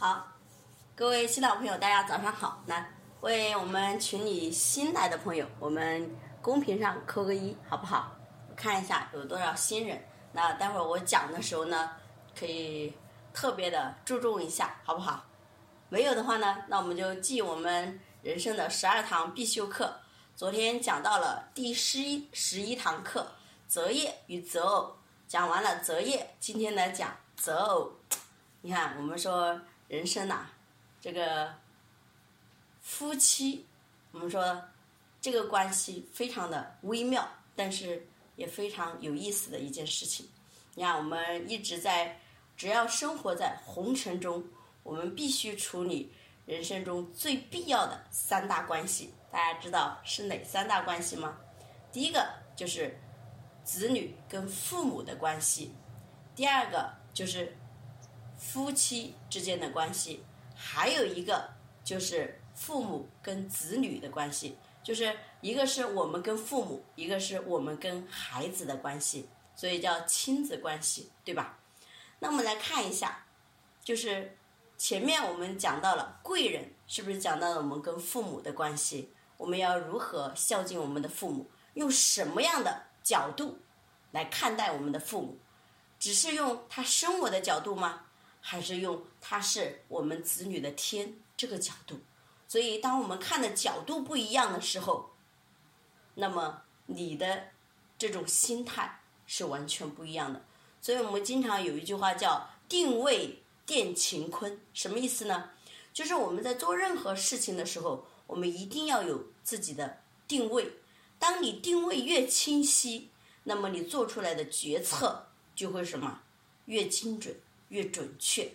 好，各位新老朋友，大家早上好。来，为我们群里新来的朋友，我们公屏上扣个一，好不好？看一下有多少新人。那待会儿我讲的时候呢，可以特别的注重一下，好不好？没有的话呢，那我们就记我们人生的十二堂必修课。昨天讲到了第十一十一堂课，择业与择偶，讲完了择业，今天来讲择偶。你看，我们说人生呐，这个夫妻，我们说这个关系非常的微妙，但是也非常有意思的一件事情。你看，我们一直在，只要生活在红尘中，我们必须处理人生中最必要的三大关系。大家知道是哪三大关系吗？第一个就是子女跟父母的关系，第二个就是夫妻之间的关系，还有一个就是父母跟子女的关系，就是一个是我们跟父母，一个是我们跟孩子的关系，所以叫亲子关系，对吧？那我们来看一下，就是前面我们讲到了贵人，是不是讲到了我们跟父母的关系？我们要如何孝敬我们的父母？用什么样的角度来看待我们的父母？只是用他生我的角度吗？还是用他是我们子女的天这个角度？所以，当我们看的角度不一样的时候，那么你的这种心态是完全不一样的。所以我们经常有一句话叫“定位定乾坤”，什么意思呢？就是我们在做任何事情的时候。我们一定要有自己的定位。当你定位越清晰，那么你做出来的决策就会什么越精准、越准确。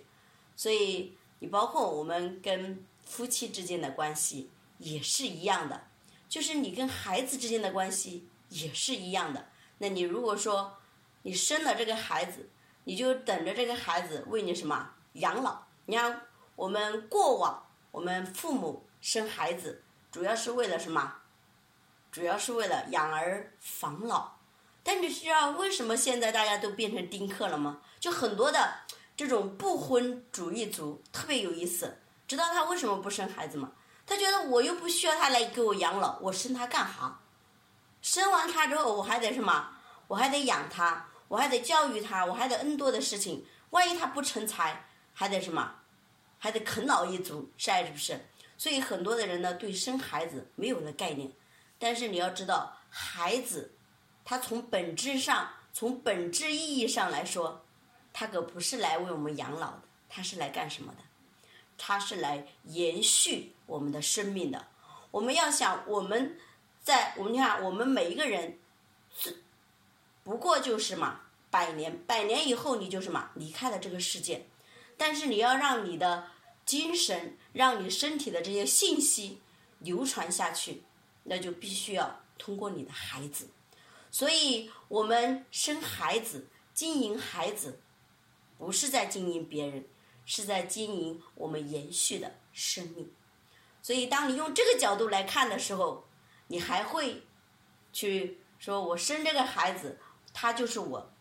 所以，你包括我们跟夫妻之间的关系也是一样的，就是你跟孩子之间的关系也是一样的。那你如果说你生了这个孩子，你就等着这个孩子为你什么养老？你看，我们过往我们父母。生孩子主要是为了什么？主要是为了养儿防老。但你知道为什么现在大家都变成丁克了吗？就很多的这种不婚主义族特别有意思。知道他为什么不生孩子吗？他觉得我又不需要他来给我养老，我生他干哈？生完他之后我还得什么？我还得养他，我还得教育他，我还得 N 多的事情。万一他不成才，还得什么？还得啃老一族，是还是不是？所以很多的人呢，对生孩子没有了概念，但是你要知道，孩子，他从本质上，从本质意义上来说，他可不是来为我们养老的，他是来干什么的？他是来延续我们的生命的。我们要想，我们在我们看，我们每一个人，不过就是嘛，百年，百年以后你就什么离开了这个世界，但是你要让你的。精神让你身体的这些信息流传下去，那就必须要通过你的孩子。所以，我们生孩子、经营孩子，不是在经营别人，是在经营我们延续的生命。所以，当你用这个角度来看的时候，你还会去说：“我生这个孩子，他就是我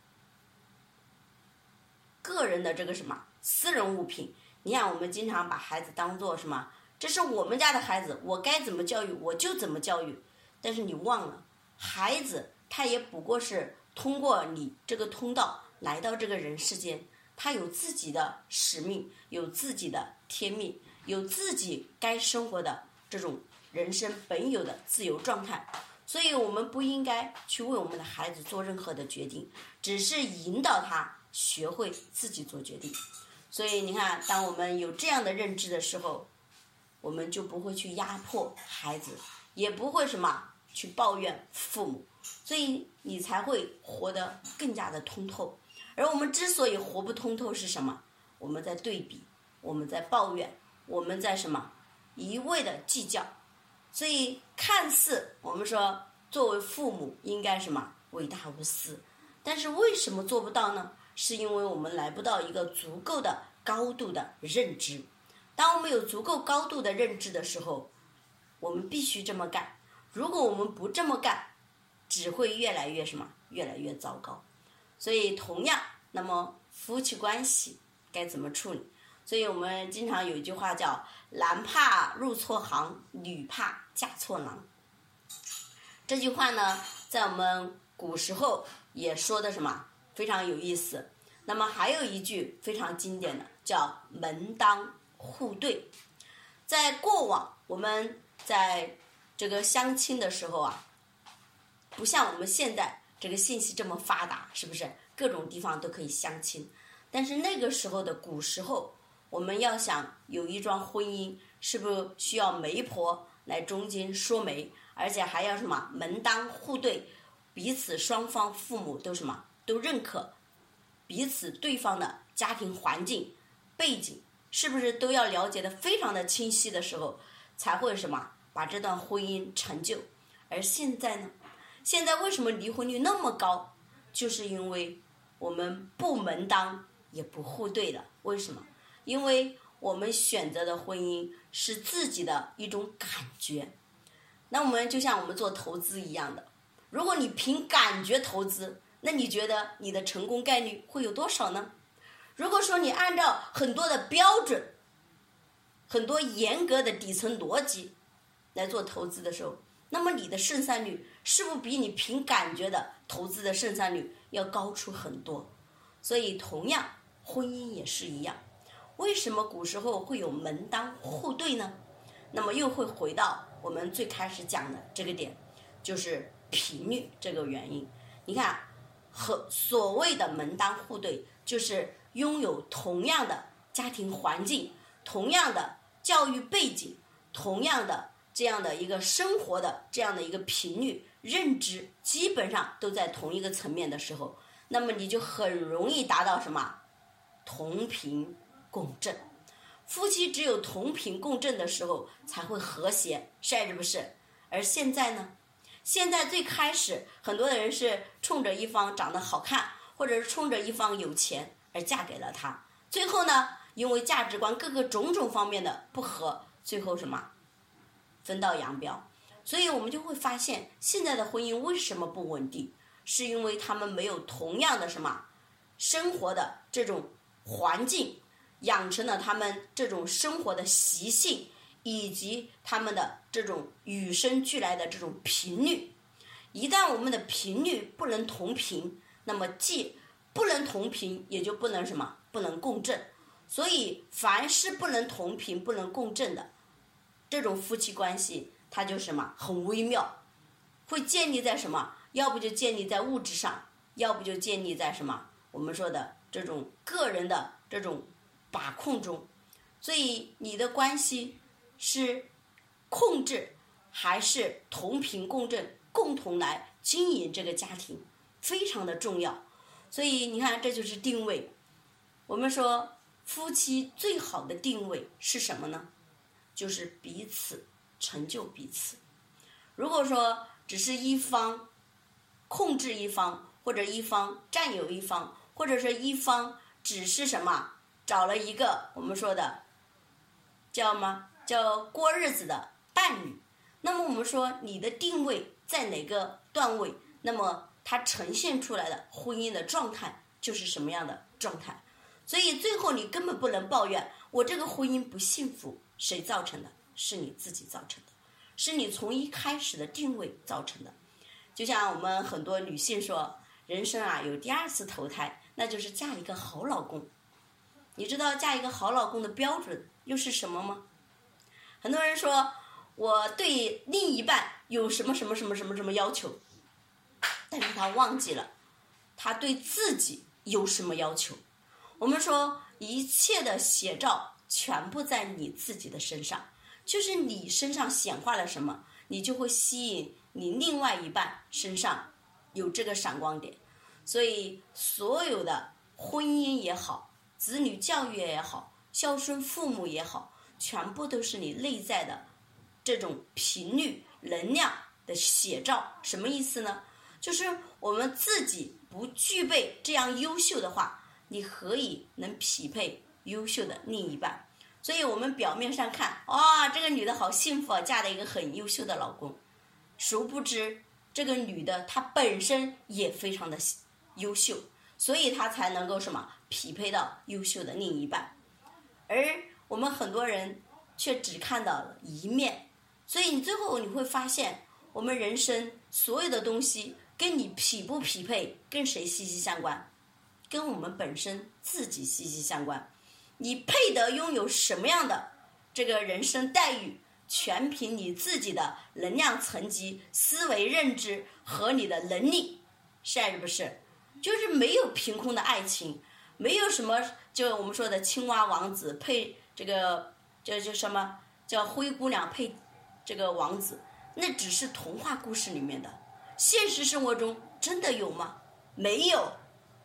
个人的这个什么私人物品。”你看，我们经常把孩子当做什么？这是我们家的孩子，我该怎么教育我就怎么教育。但是你忘了，孩子他也不过是通过你这个通道来到这个人世间，他有自己的使命，有自己的天命，有自己该生活的这种人生本有的自由状态。所以我们不应该去为我们的孩子做任何的决定，只是引导他学会自己做决定。所以你看，当我们有这样的认知的时候，我们就不会去压迫孩子，也不会什么去抱怨父母，所以你才会活得更加的通透。而我们之所以活不通透是什么？我们在对比，我们在抱怨，我们在什么一味的计较。所以看似我们说作为父母应该什么伟大无私，但是为什么做不到呢？是因为我们来不到一个足够的高度的认知。当我们有足够高度的认知的时候，我们必须这么干。如果我们不这么干，只会越来越什么？越来越糟糕。所以，同样，那么夫妻关系该怎么处理？所以我们经常有一句话叫“男怕入错行，女怕嫁错郎”。这句话呢，在我们古时候也说的什么非常有意思。那么还有一句非常经典的，叫“门当户对”。在过往，我们在这个相亲的时候啊，不像我们现在这个信息这么发达，是不是？各种地方都可以相亲。但是那个时候的古时候，我们要想有一桩婚姻，是不是需要媒婆来中间说媒，而且还要什么门当户对，彼此双方父母都什么都认可，彼此对方的家庭环境背景是不是都要了解的非常的清晰的时候，才会什么把这段婚姻成就。而现在呢，现在为什么离婚率那么高？就是因为我们不门当。也不互对了，为什么？因为我们选择的婚姻是自己的一种感觉。那我们就像我们做投资一样的，如果你凭感觉投资，那你觉得你的成功概率会有多少呢？如果说你按照很多的标准、很多严格的底层逻辑来做投资的时候，那么你的胜算率是不比你凭感觉的投资的胜算率要高出很多？所以，同样。婚姻也是一样，为什么古时候会有门当户对呢？那么又会回到我们最开始讲的这个点，就是频率这个原因。你看，和所谓的门当户对，就是拥有同样的家庭环境、同样的教育背景、同样的这样的一个生活的这样的一个频率、认知，基本上都在同一个层面的时候，那么你就很容易达到什么？同频共振，夫妻只有同频共振的时候才会和谐，是还是不是？而现在呢？现在最开始，很多的人是冲着一方长得好看，或者是冲着一方有钱而嫁给了他，最后呢，因为价值观各个种种方面的不合，最后什么分道扬镳。所以我们就会发现，现在的婚姻为什么不稳定？是因为他们没有同样的什么生活的这种。环境养成了他们这种生活的习性，以及他们的这种与生俱来的这种频率。一旦我们的频率不能同频，那么既不能同频，也就不能什么不能共振。所以，凡是不能同频、不能共振的这种夫妻关系，它就什么很微妙，会建立在什么？要不就建立在物质上，要不就建立在什么？我们说的。这种个人的这种把控中，所以你的关系是控制还是同频共振，共同来经营这个家庭，非常的重要。所以你看，这就是定位。我们说夫妻最好的定位是什么呢？就是彼此成就彼此。如果说只是一方控制一方，或者一方占有一方。或者是一方只是什么找了一个我们说的叫吗？叫过日子的伴侣。那么我们说你的定位在哪个段位？那么它呈现出来的婚姻的状态就是什么样的状态？所以最后你根本不能抱怨我这个婚姻不幸福，谁造成的？是你自己造成的，是你从一开始的定位造成的。就像我们很多女性说，人生啊有第二次投胎。那就是嫁一个好老公，你知道嫁一个好老公的标准又是什么吗？很多人说我对另一半有什么什么什么什么什么要求，但是他忘记了他对自己有什么要求。我们说一切的写照全部在你自己的身上，就是你身上显化了什么，你就会吸引你另外一半身上有这个闪光点。所以，所有的婚姻也好，子女教育也好，孝顺父母也好，全部都是你内在的这种频率、能量的写照。什么意思呢？就是我们自己不具备这样优秀的话，你何以能匹配优秀的另一半？所以我们表面上看，哇，这个女的好幸福啊，嫁了一个很优秀的老公。殊不知，这个女的她本身也非常的。优秀，所以她才能够什么匹配到优秀的另一半。而我们很多人却只看到了一面，所以你最后你会发现，我们人生所有的东西跟你匹不匹配，跟谁息息相关？跟我们本身自己息息相关。你配得拥有什么样的这个人生待遇，全凭你自己的能量层级、思维认知和你的能力，是还是不是？就是没有凭空的爱情，没有什么就我们说的青蛙王子配这个叫叫什么叫灰姑娘配这个王子，那只是童话故事里面的。现实生活中真的有吗？没有，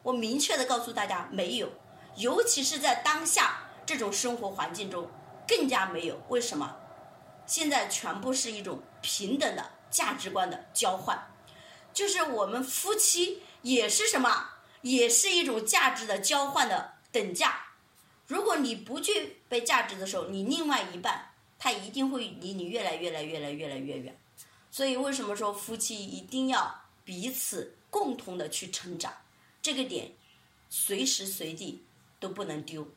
我明确的告诉大家，没有。尤其是在当下这种生活环境中，更加没有。为什么？现在全部是一种平等的价值观的交换，就是我们夫妻也是什么，也是一种价值的交换的等价。如果你不具备价值的时候，你另外一半他一定会离你越来越来越来越来越远。所以为什么说夫妻一定要彼此共同的去成长？这个点随时随地。都不能丢，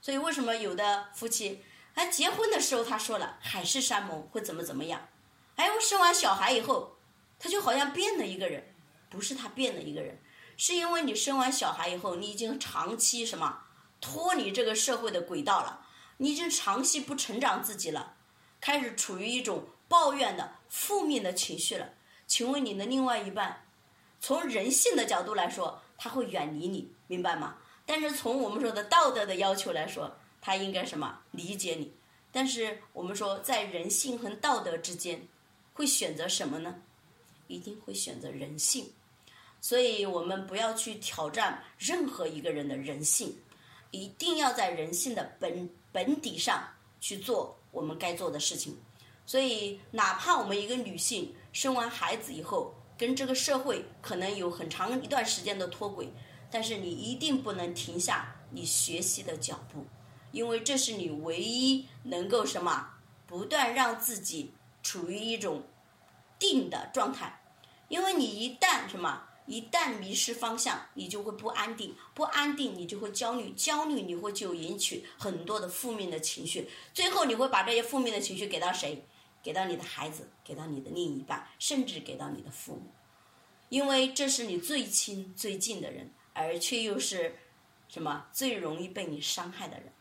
所以为什么有的夫妻，他结婚的时候他说了海誓山盟会怎么怎么样，哎，我生完小孩以后，他就好像变了一个人，不是他变了一个人，是因为你生完小孩以后，你已经长期什么脱离这个社会的轨道了，你已经长期不成长自己了，开始处于一种抱怨的负面的情绪了。请问你的另外一半，从人性的角度来说，他会远离你，明白吗？但是从我们说的道德的要求来说，他应该什么理解你？但是我们说在人性和道德之间，会选择什么呢？一定会选择人性。所以我们不要去挑战任何一个人的人性，一定要在人性的本本底上去做我们该做的事情。所以哪怕我们一个女性生完孩子以后，跟这个社会可能有很长一段时间的脱轨。但是你一定不能停下你学习的脚步，因为这是你唯一能够什么不断让自己处于一种定的状态。因为你一旦什么一旦迷失方向，你就会不安定，不安定你就会焦虑，焦虑你会就引起很多的负面的情绪，最后你会把这些负面的情绪给到谁？给到你的孩子，给到你的另一半，甚至给到你的父母，因为这是你最亲最近的人。而却又是什么最容易被你伤害的人？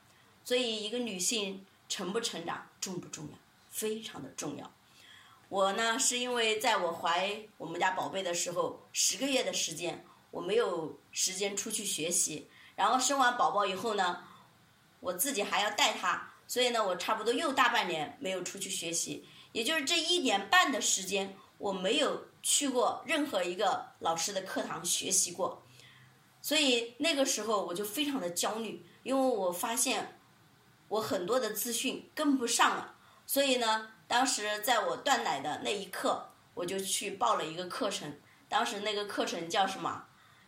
所以，一个女性成不成长重不重要？非常的重要。我呢，是因为在我怀我们家宝贝的时候，十个月的时间，我没有时间出去学习。然后生完宝宝以后呢，我自己还要带他，所以呢，我差不多又大半年没有出去学习。也就是这一年半的时间，我没有去过任何一个老师的课堂学习过。所以那个时候我就非常的焦虑，因为我发现我很多的资讯跟不上了。所以呢，当时在我断奶的那一刻，我就去报了一个课程。当时那个课程叫什么？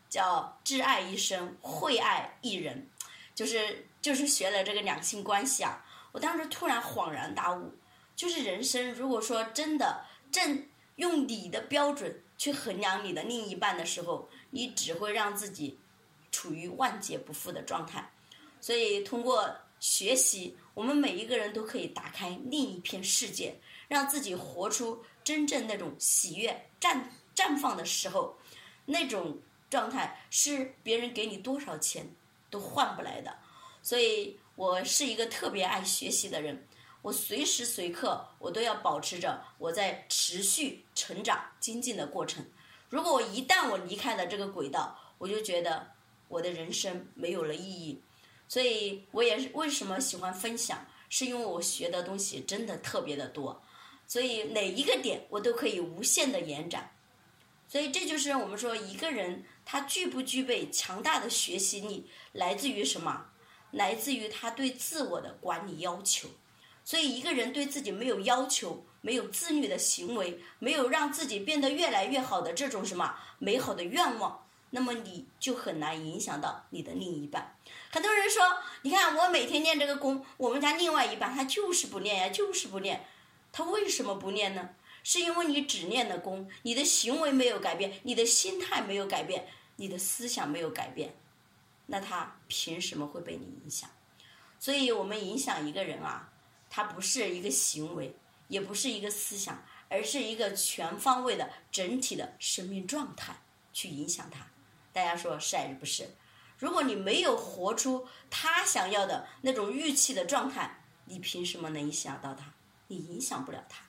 叫“挚爱一生，惠爱一人”，就是就是学了这个两性关系啊。我当时突然恍然大悟，就是人生如果说真的正用你的标准去衡量你的另一半的时候，你只会让自己。处于万劫不复的状态，所以通过学习，我们每一个人都可以打开另一片世界，让自己活出真正那种喜悦绽绽放的时候，那种状态是别人给你多少钱都换不来的。所以我是一个特别爱学习的人，我随时随刻我都要保持着我在持续成长精进的过程。如果我一旦我离开了这个轨道，我就觉得。我的人生没有了意义，所以我也是为什么喜欢分享，是因为我学的东西真的特别的多，所以哪一个点我都可以无限的延展，所以这就是我们说一个人他具不具备强大的学习力，来自于什么？来自于他对自我的管理要求。所以一个人对自己没有要求，没有自律的行为，没有让自己变得越来越好的这种什么美好的愿望。那么你就很难影响到你的另一半。很多人说，你看我每天练这个功，我们家另外一半他就是不练呀，就是不练。他为什么不练呢？是因为你只练了功，你的行为没有改变，你的心态没有改变，你的思想没有改变，那他凭什么会被你影响？所以我们影响一个人啊，他不是一个行为，也不是一个思想，而是一个全方位的整体的生命状态去影响他。大家说是还是不是？如果你没有活出他想要的那种预期的状态，你凭什么能影响到他？你影响不了他。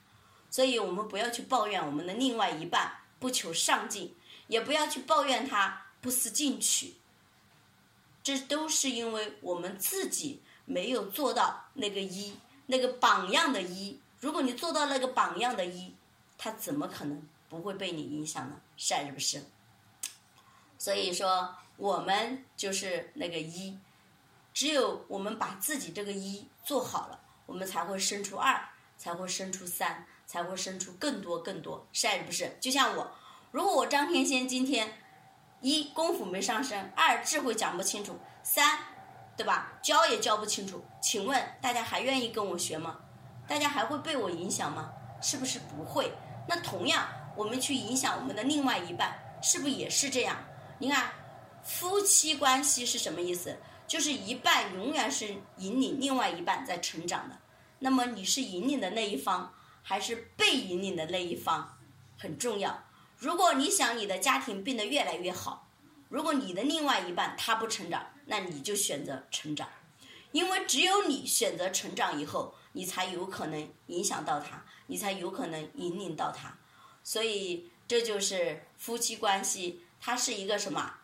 所以我们不要去抱怨我们的另外一半不求上进，也不要去抱怨他不思进取。这都是因为我们自己没有做到那个一，那个榜样的一。如果你做到那个榜样的一，他怎么可能不会被你影响呢？是还是不是？所以说，我们就是那个一。只有我们把自己这个一做好了，我们才会生出二，才会生出三，才会生出更多更多。是还是不是？就像我，如果我张天仙今天。一功夫没上升，二智慧讲不清楚，三，对吧？教也教不清楚。请问大家还愿意跟我学吗？大家还会被我影响吗？是不是不会？那同样，我们去影响我们的另外一半，是不是也是这样？你看，夫妻关系是什么意思？就是一半永远是引领另外一半在成长的。那么你是引领的那一方，还是被引领的那一方？很重要。如果你想你的家庭变得越来越好，如果你的另外一半他不成长，那你就选择成长，因为只有你选择成长以后，你才有可能影响到他，你才有可能引领到他。所以这就是夫妻关系，它是一个什么？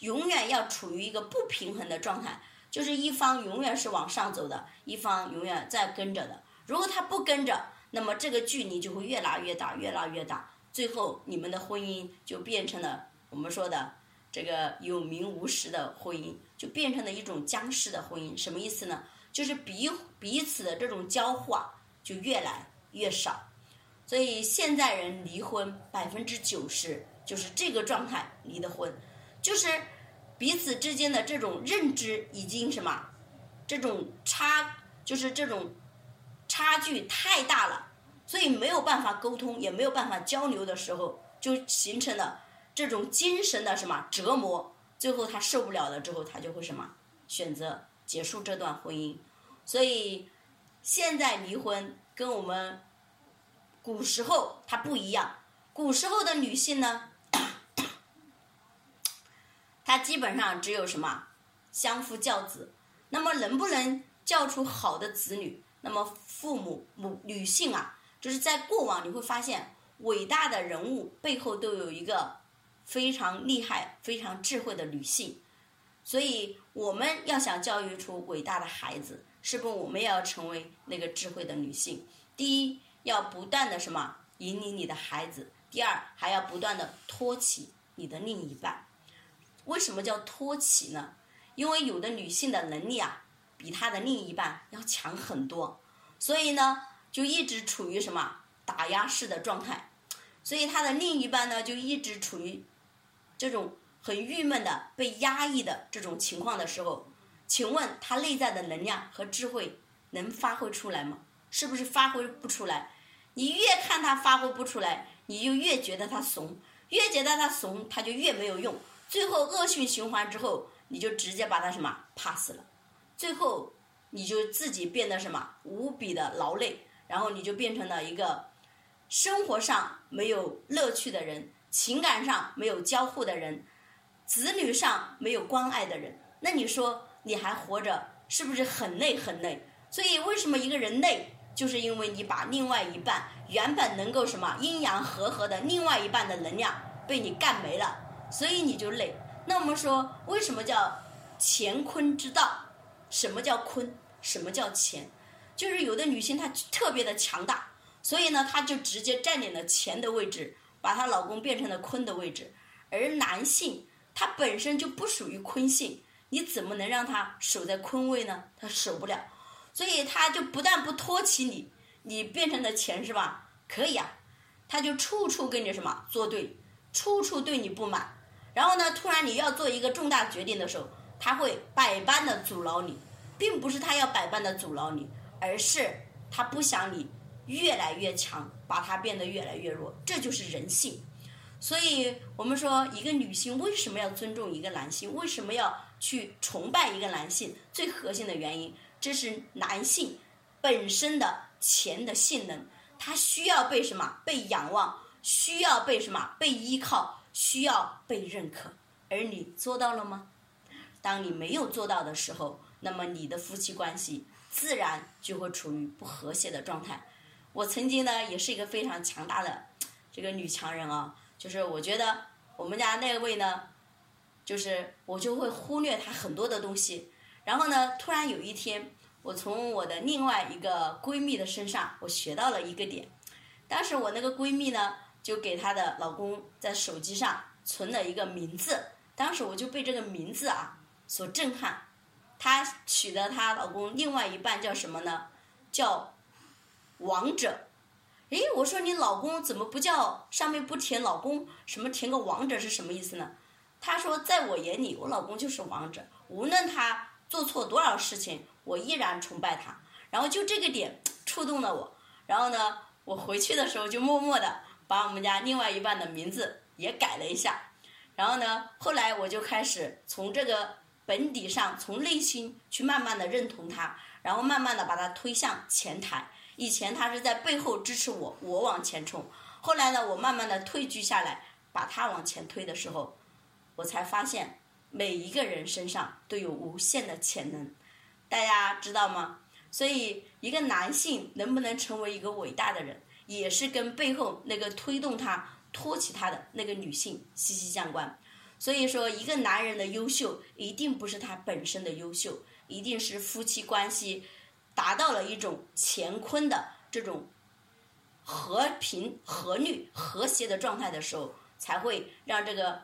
永远要处于一个不平衡的状态，就是一方永远是往上走的，一方永远在跟着的。如果他不跟着，那么这个距离就会越拉越大，越拉越大。最后，你们的婚姻就变成了我们说的这个有名无实的婚姻，就变成了一种僵尸的婚姻。什么意思呢？就是彼彼此的这种交互啊，就越来越少。所以现在人离婚百分之九十就是这个状态离的婚，就是彼此之间的这种认知已经什么，这种差就是这种差距太大了。所以没有办法沟通，也没有办法交流的时候，就形成了这种精神的什么折磨。最后他受不了了之后，他就会什么选择结束这段婚姻。所以现在离婚跟我们古时候它不一样。古时候的女性呢，她基本上只有什么相夫教子。那么能不能教出好的子女？那么父母母女性啊。就是在过往，你会发现伟大的人物背后都有一个非常厉害、非常智慧的女性，所以我们要想教育出伟大的孩子，是不是我们也要成为那个智慧的女性？第一，要不断的什么引领你的孩子；第二，还要不断的托起你的另一半。为什么叫托起呢？因为有的女性的能力啊，比她的另一半要强很多，所以呢。就一直处于什么打压式的状态，所以她的另一半呢，就一直处于这种很郁闷的被压抑的这种情况的时候，请问他内在的能量和智慧能发挥出来吗？是不是发挥不出来？你越看他发挥不出来，你就越觉得他怂，越觉得他怂，他就越没有用，最后恶性循环之后，你就直接把他什么 pass 了，最后你就自己变得什么无比的劳累。然后你就变成了一个生活上没有乐趣的人，情感上没有交互的人，子女上没有关爱的人。那你说你还活着，是不是很累很累？所以为什么一个人累，就是因为你把另外一半原本能够什么阴阳和合的另外一半的能量被你干没了，所以你就累。那我们说为什么叫乾坤之道？什么叫坤？什么叫乾？就是有的女性她特别的强大，所以呢，她就直接占领了乾的位置，把她老公变成了坤的位置。而男性他本身就不属于坤性，你怎么能让他守在坤位呢？他守不了，所以他就不但不托起你，你变成了乾是吧？可以啊，他就处处跟你什么作对，处处对你不满。然后呢，突然你要做一个重大决定的时候，他会百般的阻挠你，并不是他要百般的阻挠你。而是他不想你越来越强，把他变得越来越弱，这就是人性。所以我们说，一个女性为什么要尊重一个男性？为什么要去崇拜一个男性？最核心的原因，这是男性本身的钱的性能，他需要被什么？被仰望，需要被什么？被依靠，需要被认可。而你做到了吗？当你没有做到的时候，那么你的夫妻关系自然就会处于不和谐的状态。我曾经呢，也是一个非常强大的这个女强人啊，就是我觉得我们家那位呢，就是我就会忽略他很多的东西。然后呢，突然有一天，我从我的另外一个闺蜜的身上，我学到了一个点。当时我那个闺蜜呢，就给她的老公在手机上存了一个名字，当时我就被这个名字啊。所震撼，她娶的她老公另外一半叫什么呢？叫王者。诶，我说你老公怎么不叫上面不填老公，什么填个王者是什么意思呢？她说，在我眼里，我老公就是王者，无论他做错多少事情，我依然崇拜他。然后就这个点触动了我。然后呢，我回去的时候就默默的把我们家另外一半的名字也改了一下。然后呢，后来我就开始从这个。本底上从内心去慢慢的认同他，然后慢慢的把他推向前台。以前他是在背后支持我，我往前冲。后来呢，我慢慢的退居下来，把他往前推的时候，我才发现每一个人身上都有无限的潜能。大家知道吗？所以一个男性能不能成为一个伟大的人，也是跟背后那个推动他、托起他的那个女性息息相关。所以说，一个男人的优秀，一定不是他本身的优秀，一定是夫妻关系达到了一种乾坤的这种和平、和律、和谐的状态的时候，才会让这个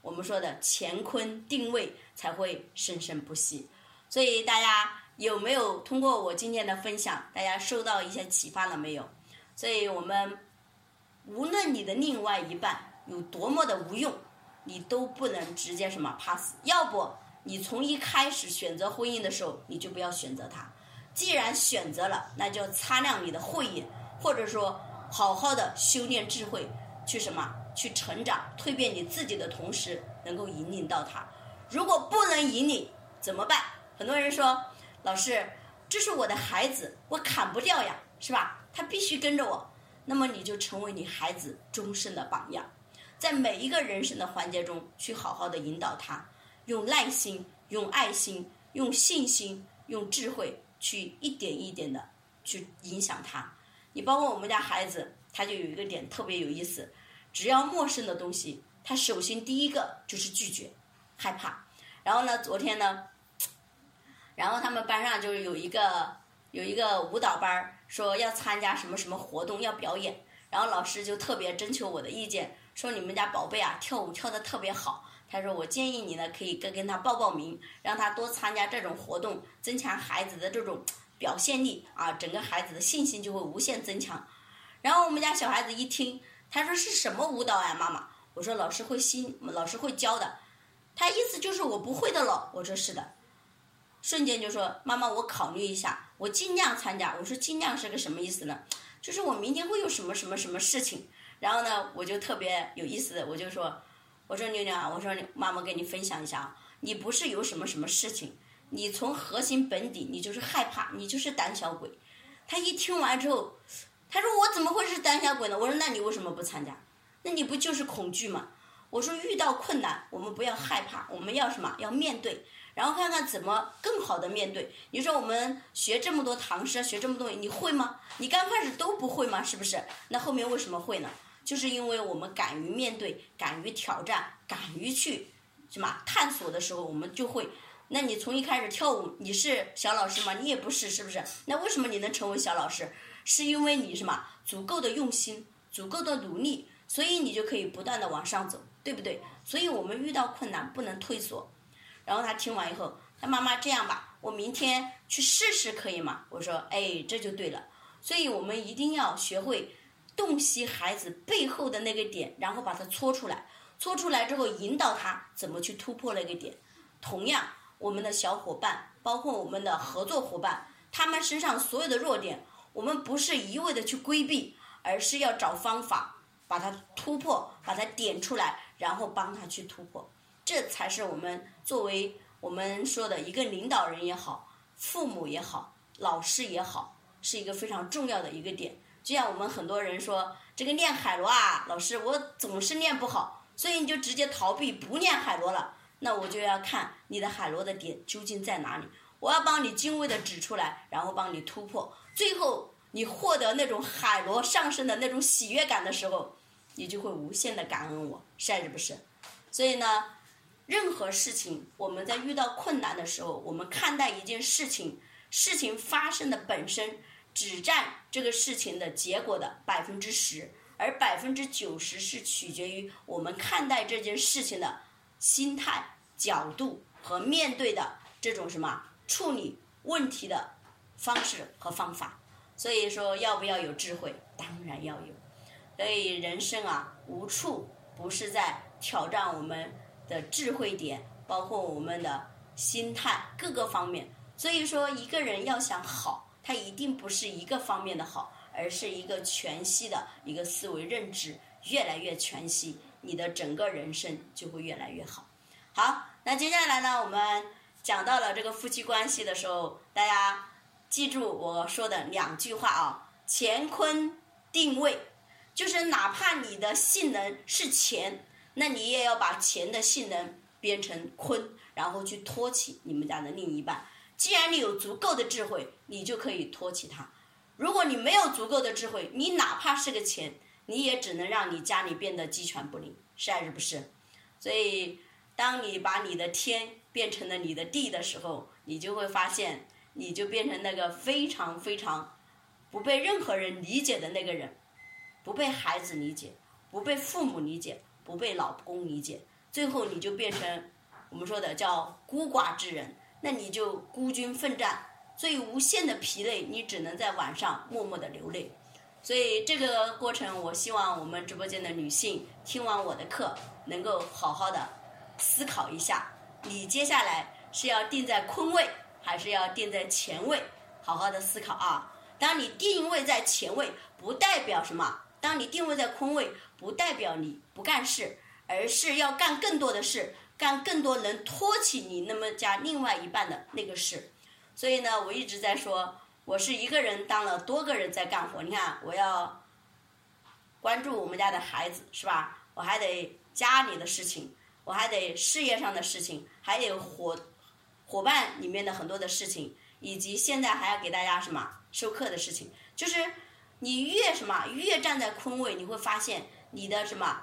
我们说的乾坤定位才会生生不息。所以大家有没有通过我今天的分享，大家受到一些启发了没有？所以我们无论你的另外一半有多么的无用。你都不能直接什么 pass，要不你从一开始选择婚姻的时候，你就不要选择他。既然选择了，那就擦亮你的慧眼，或者说好好的修炼智慧，去什么去成长、蜕变你自己的同时，能够引领到他。如果不能引领，怎么办？很多人说，老师，这是我的孩子，我砍不掉呀，是吧？他必须跟着我。那么你就成为你孩子终身的榜样。在每一个人生的环节中，去好好的引导他，用耐心、用爱心、用信心、用智慧，去一点一点的去影响他。你包括我们家孩子，他就有一个点特别有意思，只要陌生的东西，他首先第一个就是拒绝，害怕。然后呢，昨天呢，然后他们班上就是有一个有一个舞蹈班说要参加什么什么活动要表演，然后老师就特别征求我的意见。说你们家宝贝啊，跳舞跳得特别好。他说我建议你呢，可以跟跟他报报名，让他多参加这种活动，增强孩子的这种表现力啊，整个孩子的信心就会无限增强。然后我们家小孩子一听，他说是什么舞蹈呀，妈妈？我说老师会新，老师会教的。他意思就是我不会的了。我说是的，瞬间就说妈妈，我考虑一下，我尽量参加。我说尽量是个什么意思呢？就是我明天会有什么什么什么事情。然后呢，我就特别有意思，我就说，我说妞妞啊，我说妈妈跟你分享一下啊，你不是有什么什么事情，你从核心本底，你就是害怕，你就是胆小鬼。他一听完之后，他说我怎么会是胆小鬼呢？我说那你为什么不参加？那你不就是恐惧吗？我说遇到困难，我们不要害怕，我们要什么？要面对，然后看看怎么更好的面对。你说我们学这么多唐诗，学这么多，你会吗？你刚开始都不会吗？是不是？那后面为什么会呢？就是因为我们敢于面对、敢于挑战、敢于去什么探索的时候，我们就会。那你从一开始跳舞，你是小老师吗？你也不是，是不是？那为什么你能成为小老师？是因为你什么足够的用心、足够的努力，所以你就可以不断的往上走，对不对？所以我们遇到困难不能退缩。然后他听完以后，他妈妈这样吧，我明天去试试可以吗？我说，哎，这就对了。所以我们一定要学会。洞悉孩子背后的那个点，然后把它搓出来，搓出来之后引导他怎么去突破那个点。同样，我们的小伙伴，包括我们的合作伙伴，他们身上所有的弱点，我们不是一味的去规避，而是要找方法把它突破，把它点出来，然后帮他去突破。这才是我们作为我们说的一个领导人也好，父母也好，老师也好，是一个非常重要的一个点。就像我们很多人说，这个练海螺啊，老师我总是练不好，所以你就直接逃避不练海螺了。那我就要看你的海螺的点究竟在哪里，我要帮你精微的指出来，然后帮你突破。最后你获得那种海螺上升的那种喜悦感的时候，你就会无限的感恩我，是还是不是？所以呢，任何事情我们在遇到困难的时候，我们看待一件事情，事情发生的本身只占这个事情的结果的百分之十，而百分之九十是取决于我们看待这件事情的。心态、角度和面对的这种什么处理问题的方式和方法，所以说要不要有智慧？当然要有。所以人生啊，无处不是在挑战我们的智慧点，包括我们的心态各个方面。所以说，一个人要想好，他一定不是一个方面的好，而是一个全息的一个思维认知，越来越全息。你的整个人生就会越来越好。好，那接下来呢，我们讲到了这个夫妻关系的时候，大家记住我说的两句话啊：乾坤定位，就是哪怕你的性能是钱，那你也要把钱的性能变成坤，然后去托起你们家的另一半。既然你有足够的智慧，你就可以托起他；如果你没有足够的智慧，你哪怕是个钱。你也只能让你家里变得鸡犬不宁，是还是不是？所以，当你把你的天变成了你的地的时候，你就会发现，你就变成那个非常非常不被任何人理解的那个人，不被孩子理解，不被父母理解，不被老公理解，最后你就变成我们说的叫孤寡之人，那你就孤军奋战，最无限的疲累，你只能在晚上默默的流泪。所以这个过程，我希望我们直播间的女性听完我的课，能够好好的思考一下，你接下来是要定在坤位，还是要定在前位？好好的思考啊！当你定位在前位，不代表什么；当你定位在坤位，不代表你不干事，而是要干更多的事，干更多能托起你那么家另外一半的那个事。所以呢，我一直在说。我是一个人当了多个人在干活，你看我要关注我们家的孩子是吧？我还得家里的事情，我还得事业上的事情，还得伙伙伴里面的很多的事情，以及现在还要给大家什么授课的事情。就是你越什么越站在坤位，你会发现你的什么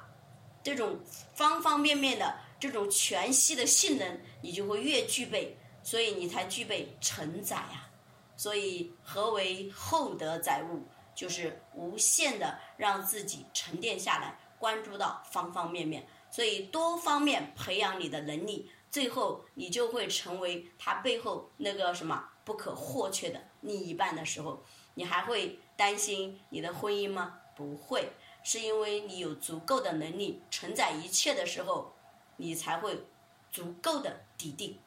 这种方方面面的这种全息的性能，你就会越具备，所以你才具备承载呀。所以，何为厚德载物？就是无限的让自己沉淀下来，关注到方方面面。所以，多方面培养你的能力，最后你就会成为他背后那个什么不可或缺的另一半的时候，你还会担心你的婚姻吗？不会，是因为你有足够的能力承载一切的时候，你才会足够的笃定。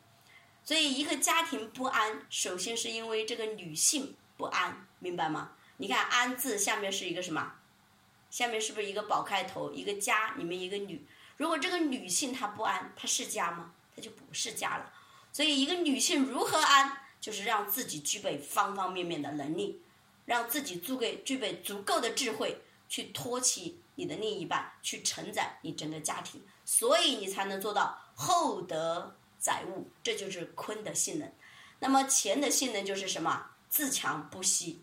所以，一个家庭不安，首先是因为这个女性不安，明白吗？你看“安”字下面是一个什么？下面是不是一个宝开头？一个家里面一个女。如果这个女性她不安，她是家吗？她就不是家了。所以，一个女性如何安，就是让自己具备方方面面的能力，让自己足够具备足够的智慧，去托起你的另一半，去承载你整个家庭，所以你才能做到厚德。载物，这就是坤的性能。那么乾的性能就是什么？自强不息，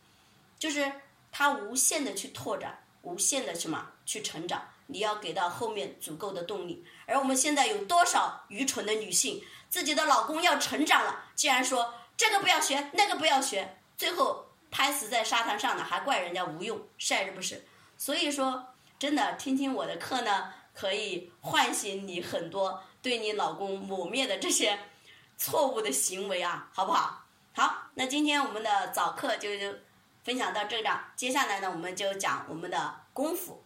就是它无限的去拓展，无限的什么去成长。你要给到后面足够的动力。而我们现在有多少愚蠢的女性，自己的老公要成长了，竟然说这个不要学，那个不要学，最后拍死在沙滩上的，还怪人家无用，是还是不是？所以说，真的听听我的课呢，可以唤醒你很多。对你老公抹灭的这些错误的行为啊，好不好？好，那今天我们的早课就就分享到这了。接下来呢，我们就讲我们的功夫。